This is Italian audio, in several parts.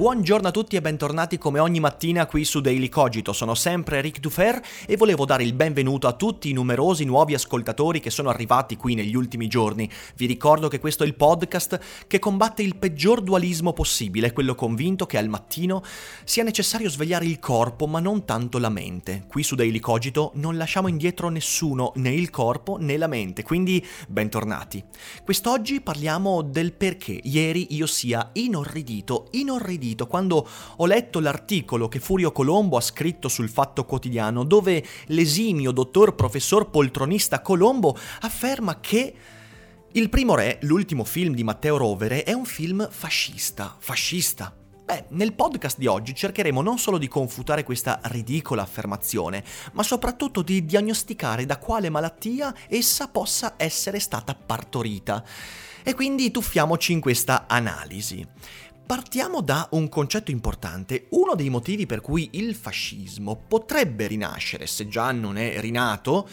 Buongiorno a tutti e bentornati come ogni mattina qui su Daily Cogito. Sono sempre Ric Dufer e volevo dare il benvenuto a tutti i numerosi nuovi ascoltatori che sono arrivati qui negli ultimi giorni. Vi ricordo che questo è il podcast che combatte il peggior dualismo possibile, quello convinto che al mattino sia necessario svegliare il corpo ma non tanto la mente. Qui su Daily Cogito non lasciamo indietro nessuno, né il corpo né la mente, quindi bentornati. Quest'oggi parliamo del perché ieri io sia inorridito, inorridito sentito quando ho letto l'articolo che Furio Colombo ha scritto sul Fatto Quotidiano, dove l'esimio dottor professor poltronista Colombo afferma che Il primo re, l'ultimo film di Matteo Rovere, è un film fascista. Fascista. Beh, nel podcast di oggi cercheremo non solo di confutare questa ridicola affermazione, ma soprattutto di diagnosticare da quale malattia essa possa essere stata partorita. E quindi tuffiamoci in questa analisi. Partiamo da un concetto importante. Uno dei motivi per cui il fascismo potrebbe rinascere, se già non è rinato,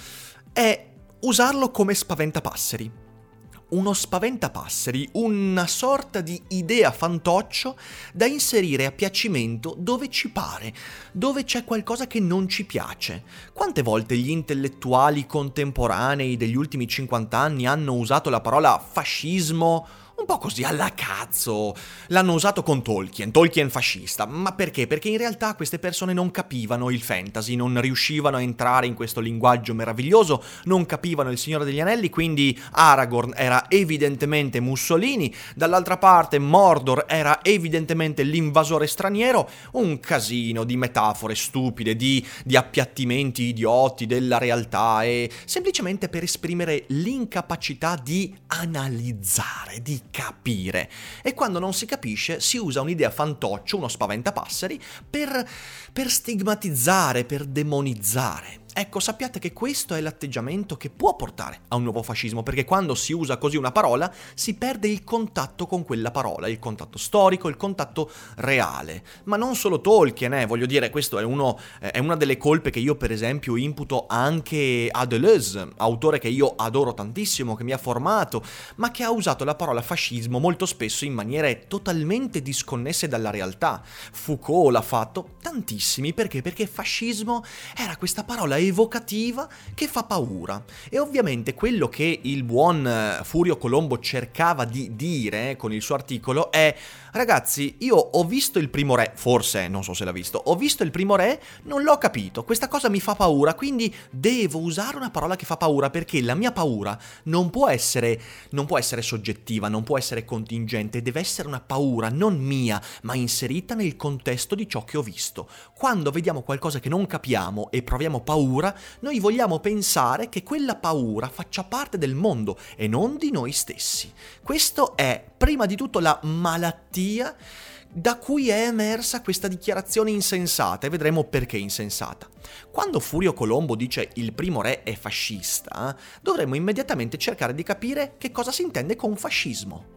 è usarlo come spaventapasseri. Uno spaventapasseri, una sorta di idea fantoccio da inserire a piacimento dove ci pare, dove c'è qualcosa che non ci piace. Quante volte gli intellettuali contemporanei degli ultimi 50 anni hanno usato la parola fascismo un po' così alla cazzo. L'hanno usato con Tolkien, Tolkien fascista. Ma perché? Perché in realtà queste persone non capivano il fantasy, non riuscivano a entrare in questo linguaggio meraviglioso, non capivano il Signore degli Anelli, quindi Aragorn era evidentemente Mussolini, dall'altra parte Mordor era evidentemente l'invasore straniero, un casino di metafore stupide, di, di appiattimenti idioti della realtà e semplicemente per esprimere l'incapacità di analizzare, di capire. E quando non si capisce si usa un'idea fantoccio, uno spaventapasseri, per, per stigmatizzare, per demonizzare. Ecco, sappiate che questo è l'atteggiamento che può portare a un nuovo fascismo, perché quando si usa così una parola si perde il contatto con quella parola, il contatto storico, il contatto reale. Ma non solo Tolkien, eh, voglio dire, questo è, eh, è una delle colpe che io per esempio imputo anche a Deleuze, autore che io adoro tantissimo, che mi ha formato, ma che ha usato la parola fascismo molto spesso in maniere totalmente disconnesse dalla realtà. Foucault l'ha fatto, tantissimi, perché? Perché fascismo era questa parola evocativa che fa paura. E ovviamente quello che il buon eh, Furio Colombo cercava di dire con il suo articolo è ragazzi, io ho visto il primo re, forse, non so se l'ha visto, ho visto il primo re, non l'ho capito, questa cosa mi fa paura, quindi devo usare una parola che fa paura perché la mia paura non può essere, non può essere soggettiva, non può essere contingente, deve essere una paura non mia, ma inserita nel contesto di ciò che ho visto. Quando vediamo qualcosa che non capiamo e proviamo paura, noi vogliamo pensare che quella paura faccia parte del mondo e non di noi stessi. Questo è prima di tutto la malattia da cui è emersa questa dichiarazione insensata e vedremo perché insensata. Quando Furio Colombo dice il primo re è fascista, dovremmo immediatamente cercare di capire che cosa si intende con fascismo.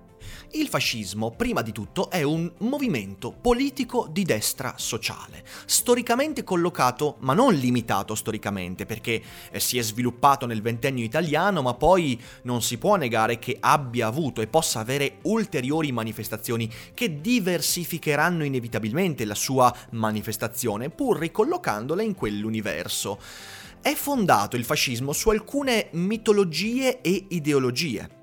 Il fascismo, prima di tutto, è un movimento politico di destra sociale, storicamente collocato, ma non limitato storicamente, perché eh, si è sviluppato nel ventennio italiano, ma poi non si può negare che abbia avuto e possa avere ulteriori manifestazioni che diversificheranno inevitabilmente la sua manifestazione, pur ricollocandola in quell'universo. È fondato il fascismo su alcune mitologie e ideologie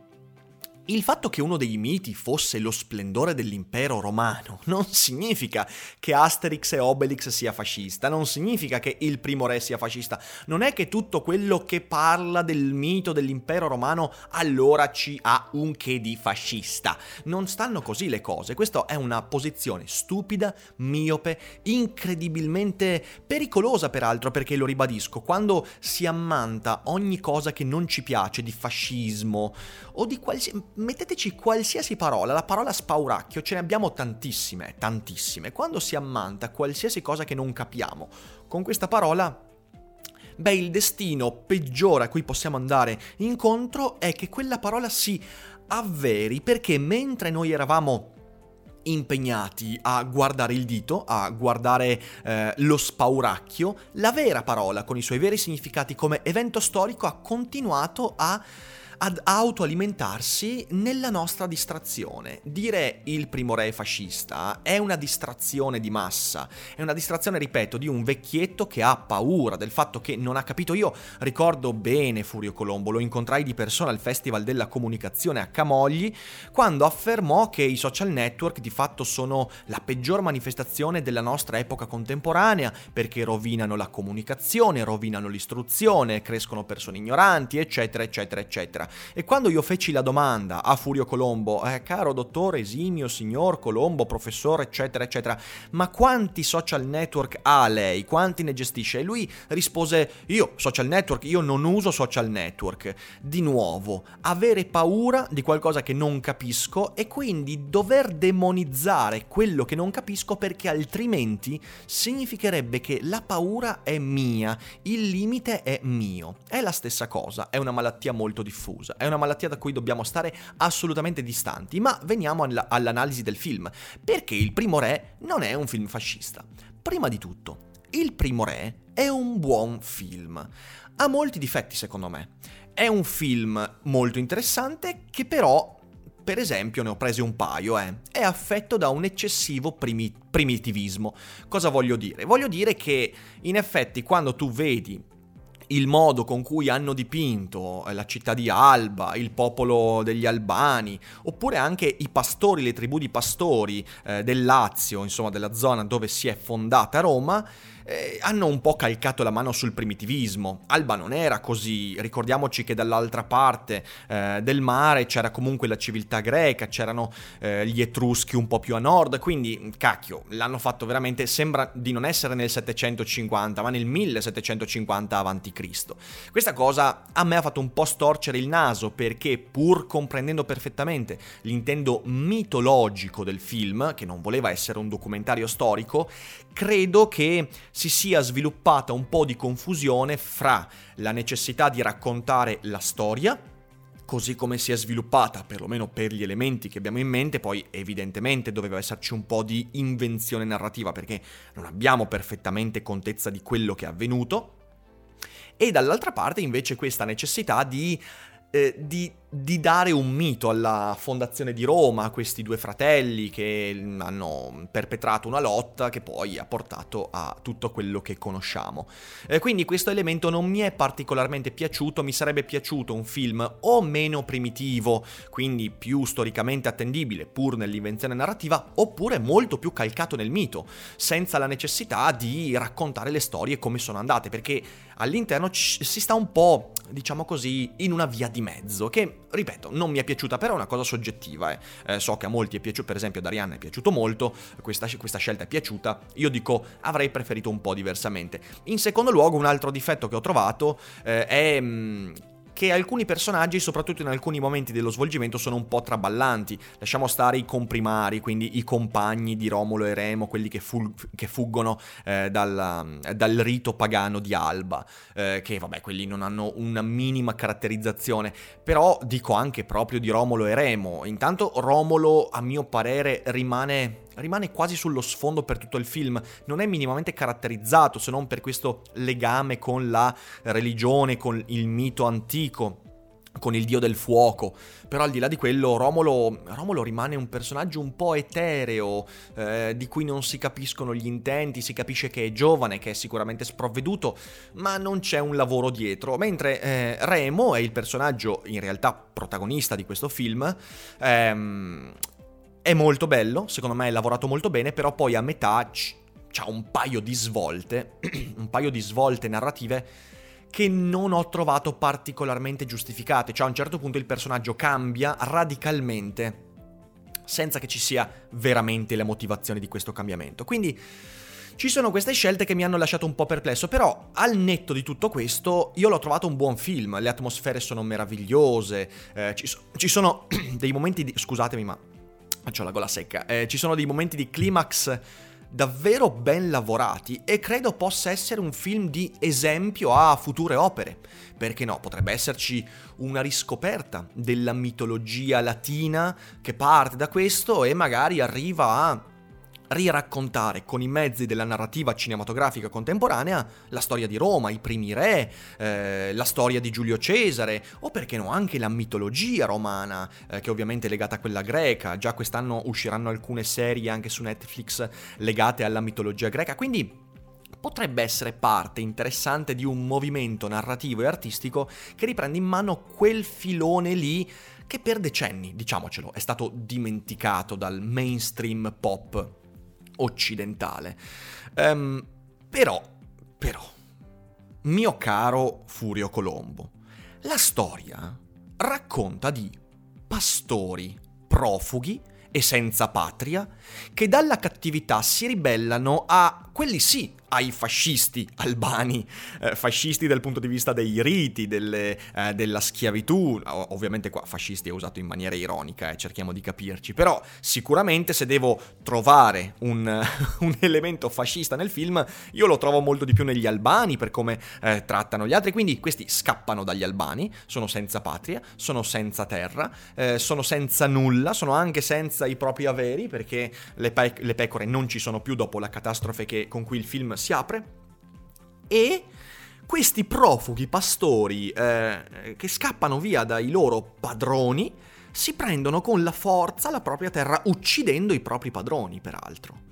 Il fatto che uno dei miti fosse lo splendore dell'impero romano non significa che Asterix e Obelix sia fascista, non significa che il primo re sia fascista, non è che tutto quello che parla del mito dell'impero romano allora ci ha un che di fascista. Non stanno così le cose, questa è una posizione stupida, miope, incredibilmente pericolosa peraltro perché lo ribadisco, quando si ammanta ogni cosa che non ci piace di fascismo o di qualsiasi metteteci qualsiasi parola, la parola spauracchio, ce ne abbiamo tantissime, tantissime. Quando si ammanta qualsiasi cosa che non capiamo, con questa parola beh, il destino peggiore a cui possiamo andare incontro è che quella parola si avveri perché mentre noi eravamo impegnati a guardare il dito, a guardare eh, lo spauracchio, la vera parola con i suoi veri significati come evento storico ha continuato a ad autoalimentarsi nella nostra distrazione. Dire il primo re fascista è una distrazione di massa, è una distrazione, ripeto, di un vecchietto che ha paura del fatto che non ha capito. Io ricordo bene Furio Colombo, lo incontrai di persona al Festival della Comunicazione a Camogli, quando affermò che i social network di fatto sono la peggior manifestazione della nostra epoca contemporanea, perché rovinano la comunicazione, rovinano l'istruzione, crescono persone ignoranti, eccetera, eccetera, eccetera. E quando io feci la domanda a Furio Colombo, eh, caro dottore esimio, signor Colombo, professore, eccetera, eccetera, ma quanti social network ha lei? Quanti ne gestisce? E lui rispose, io social network, io non uso social network. Di nuovo, avere paura di qualcosa che non capisco e quindi dover demonizzare quello che non capisco perché altrimenti significherebbe che la paura è mia, il limite è mio. È la stessa cosa, è una malattia molto diffusa diffusa, è una malattia da cui dobbiamo stare assolutamente distanti, ma veniamo alla, all'analisi del film, perché Il Primo Re non è un film fascista. Prima di tutto, Il Primo Re è un buon film. Ha molti difetti secondo me. È un film molto interessante che però per esempio, ne ho presi un paio, eh, è affetto da un eccessivo primi- primitivismo. Cosa voglio dire? Voglio dire che in effetti quando tu vedi il modo con cui hanno dipinto la città di Alba, il popolo degli Albani, oppure anche i pastori, le tribù di pastori eh, del Lazio, insomma della zona dove si è fondata Roma, eh, hanno un po' calcato la mano sul primitivismo. Alba non era così, ricordiamoci che dall'altra parte eh, del mare c'era comunque la civiltà greca, c'erano eh, gli Etruschi un po' più a nord, quindi cacchio, l'hanno fatto veramente, sembra di non essere nel 750, ma nel 1750 a.C. Questa cosa a me ha fatto un po' storcere il naso perché pur comprendendo perfettamente l'intendo mitologico del film, che non voleva essere un documentario storico, credo che si sia sviluppata un po' di confusione fra la necessità di raccontare la storia, così come si è sviluppata, perlomeno per gli elementi che abbiamo in mente, poi evidentemente doveva esserci un po' di invenzione narrativa perché non abbiamo perfettamente contezza di quello che è avvenuto, e dall'altra parte invece questa necessità di, eh, di di dare un mito alla fondazione di Roma, a questi due fratelli che hanno perpetrato una lotta che poi ha portato a tutto quello che conosciamo. Eh, quindi questo elemento non mi è particolarmente piaciuto, mi sarebbe piaciuto un film o meno primitivo, quindi più storicamente attendibile pur nell'invenzione narrativa, oppure molto più calcato nel mito, senza la necessità di raccontare le storie come sono andate, perché all'interno ci, si sta un po', diciamo così, in una via di mezzo, che ripeto, non mi è piaciuta, però è una cosa soggettiva. Eh. Eh, so che a molti è piaciuto, per esempio a Darianna è piaciuto molto, questa, questa, scelta è piaciuta, io dico avrei preferito un po' diversamente. In secondo luogo, un altro difetto che ho trovato eh, è... Mh, mm, che alcuni personaggi, soprattutto in alcuni momenti dello svolgimento, sono un po' traballanti. Lasciamo stare i comprimari, quindi i compagni di Romolo e Remo, quelli che, fu- che fuggono eh, dal, dal, rito pagano di Alba, eh, che vabbè, quelli non hanno una minima caratterizzazione. Però dico anche proprio di Romolo e Remo. Intanto Romolo, a mio parere, rimane rimane quasi sullo sfondo per tutto il film, non è minimamente caratterizzato se non per questo legame con la religione, con il mito antico. con il dio del fuoco. Però al di là di quello, Romolo, Romolo rimane un personaggio un po' etereo, eh, di cui non si capiscono gli intenti, si capisce che è giovane, che è sicuramente sprovveduto, ma non c'è un lavoro dietro. Mentre eh, Remo è il personaggio, in realtà protagonista di questo film, ehm, è molto bello, secondo me è lavorato molto bene, però poi a metà c'ha un paio di svolte, un paio di svolte narrative che non ho trovato particolarmente giustificate. Cioè a un certo punto il personaggio cambia radicalmente senza che ci sia veramente la motivazione di questo cambiamento. Quindi ci sono queste scelte che mi hanno lasciato un po' perplesso, però al netto di tutto questo io l'ho trovato un buon film, le atmosfere sono meravigliose, eh, ci, so- ci, sono dei momenti di... scusatemi ma ho la gola secca, eh, ci sono dei momenti di climax davvero ben lavorati e credo possa essere un film di esempio a future opere. Perché no, potrebbe esserci una riscoperta della mitologia latina che parte da questo e magari arriva a riraccontare con i mezzi della narrativa cinematografica contemporanea la storia di Roma, i primi re, eh, la storia di Giulio Cesare o perché no anche la mitologia romana eh, che ovviamente è legata a quella greca, già quest'anno usciranno alcune serie anche su Netflix legate alla mitologia greca, quindi potrebbe essere parte interessante di un movimento narrativo e artistico che riprende in mano quel filone lì che per decenni, diciamocelo, è stato dimenticato dal mainstream pop occidentale. Um, però, però, mio caro Furio Colombo, la storia racconta di pastori profughi e senza patria che dalla cattività si ribellano a quelli sì ai fascisti albani, eh, fascisti dal punto di vista dei riti, delle, eh, della schiavitù, ovviamente qua fascisti è usato in maniera ironica, eh, cerchiamo di capirci, però sicuramente se devo trovare un, un, elemento fascista nel film, io lo trovo molto di più negli albani per come eh, trattano gli altri, quindi questi scappano dagli albani, sono senza patria, sono senza terra, eh, sono senza nulla, sono anche senza i propri averi perché le, pe- le pecore non ci sono più dopo la catastrofe che, con cui il film si apre e questi profughi pastori eh, che scappano via dai loro padroni si prendono con la forza la propria terra uccidendo i propri padroni, peraltro.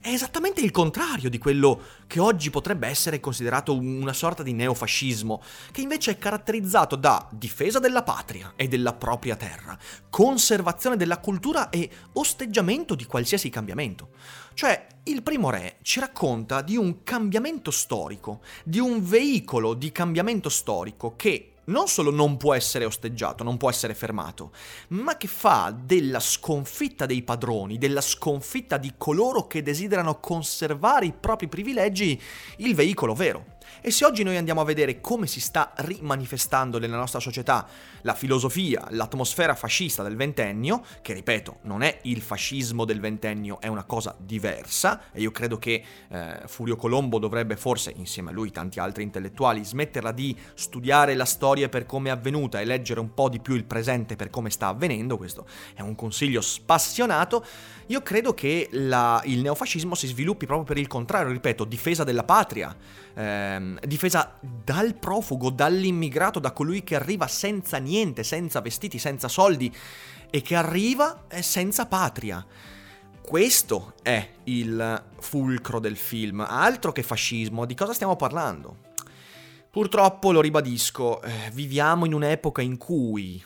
È esattamente il contrario di quello che oggi potrebbe essere considerato una sorta di neofascismo, che invece è caratterizzato da difesa della patria e della propria terra, conservazione della cultura e osteggiamento di qualsiasi cambiamento. Cioè, il primo re ci racconta di un cambiamento storico, di un veicolo di cambiamento storico che non solo non può essere osteggiato, non può essere fermato, ma che fa della sconfitta dei padroni, della sconfitta di coloro che desiderano conservare i propri privilegi, il veicolo vero. E se oggi noi andiamo a vedere come si sta rimanifestando nella nostra società la filosofia, l'atmosfera fascista del ventennio, che ripeto non è il fascismo del ventennio, è una cosa diversa, e io credo che eh, Furio Colombo dovrebbe forse, insieme a lui tanti altri intellettuali, smetterla di studiare la storia per come è avvenuta e leggere un po' di più il presente per come sta avvenendo, questo è un consiglio spassionato, io credo che la, il neofascismo si sviluppi proprio per il contrario, ripeto, difesa della patria, ehm, difesa dal profugo, dall'immigrato, da colui che arriva senza niente, senza vestiti, senza soldi e che arriva eh, senza patria. Questo è il fulcro del film, altro che fascismo, di cosa stiamo parlando? Purtroppo, lo ribadisco, eh, viviamo in un'epoca in cui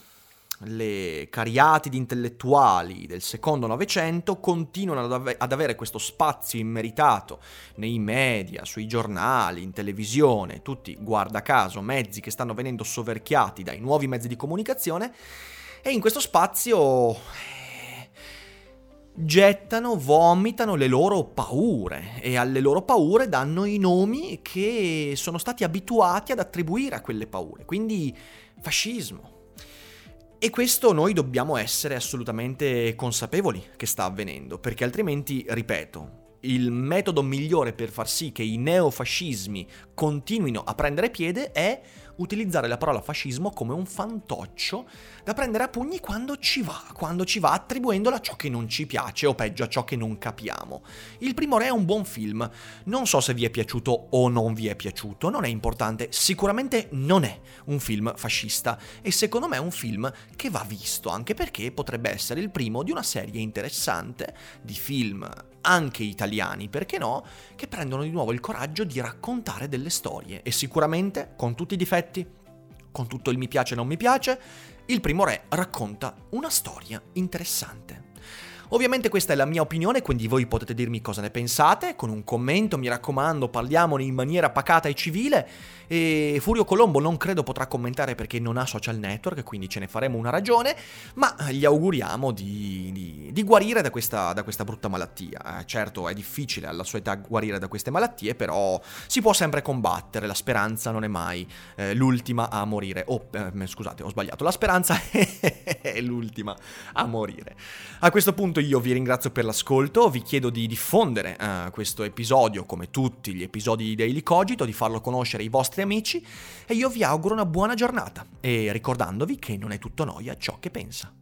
le cariatidi intellettuali del secondo Novecento continuano ad, ave- ad, avere questo spazio immeritato nei media, sui giornali, in televisione, tutti, guarda caso, mezzi che stanno venendo soverchiati dai nuovi mezzi di comunicazione, e in questo spazio eh, gettano, vomitano le loro paure e alle loro paure danno i nomi che sono stati abituati ad attribuire a quelle paure, quindi fascismo e questo noi dobbiamo essere assolutamente consapevoli che sta avvenendo, perché altrimenti, ripeto, il metodo migliore per far sì che i neofascismi continuino a prendere piede è utilizzare la parola fascismo come un fantoccio da prendere a pugni quando ci va, quando ci va attribuendola a ciò che non ci piace o peggio a ciò che non capiamo. Il primo re è un buon film, non so se vi è piaciuto o non vi è piaciuto, non è importante, sicuramente non è un film fascista e secondo me è un film che va visto anche perché potrebbe essere il primo di una serie interessante di film anche italiani, perché no, che prendono di nuovo il coraggio di raccontare delle storie e sicuramente, con tutti i difetti, con tutto il mi piace e non mi piace, il primo re racconta una storia interessante. Ovviamente questa è la mia opinione, quindi voi potete dirmi cosa ne pensate, con un commento, mi raccomando, parliamone in maniera pacata e civile. E Furio Colombo non credo potrà commentare perché non ha social network, quindi ce ne faremo una ragione, ma gli auguriamo di, di, di guarire da questa, da questa, brutta malattia. Eh, certo è difficile alla sua età guarire da queste malattie, però si può sempre combattere, la speranza non è mai eh, l'ultima a morire. Oh, eh, scusate, ho sbagliato, la speranza è l'ultima a morire. A questo punto io vi ringrazio per l'ascolto, vi chiedo di diffondere uh, questo episodio come tutti gli episodi di Daily Cogito, di farlo conoscere ai vostri amici e io vi auguro una buona giornata e ricordandovi che non è tutto noia ciò che pensa.